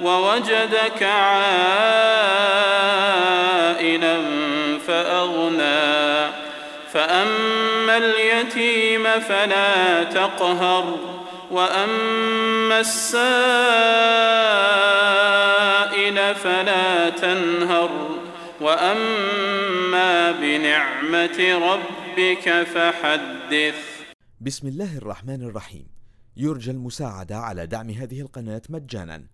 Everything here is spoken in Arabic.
ووجدك عائلا فأغنى. فأما اليتيم فلا تقهر وأما السائل فلا تنهر. وأما بنعمة ربك فحدث. بسم الله الرحمن الرحيم. يرجى المساعدة على دعم هذه القناة مجانا.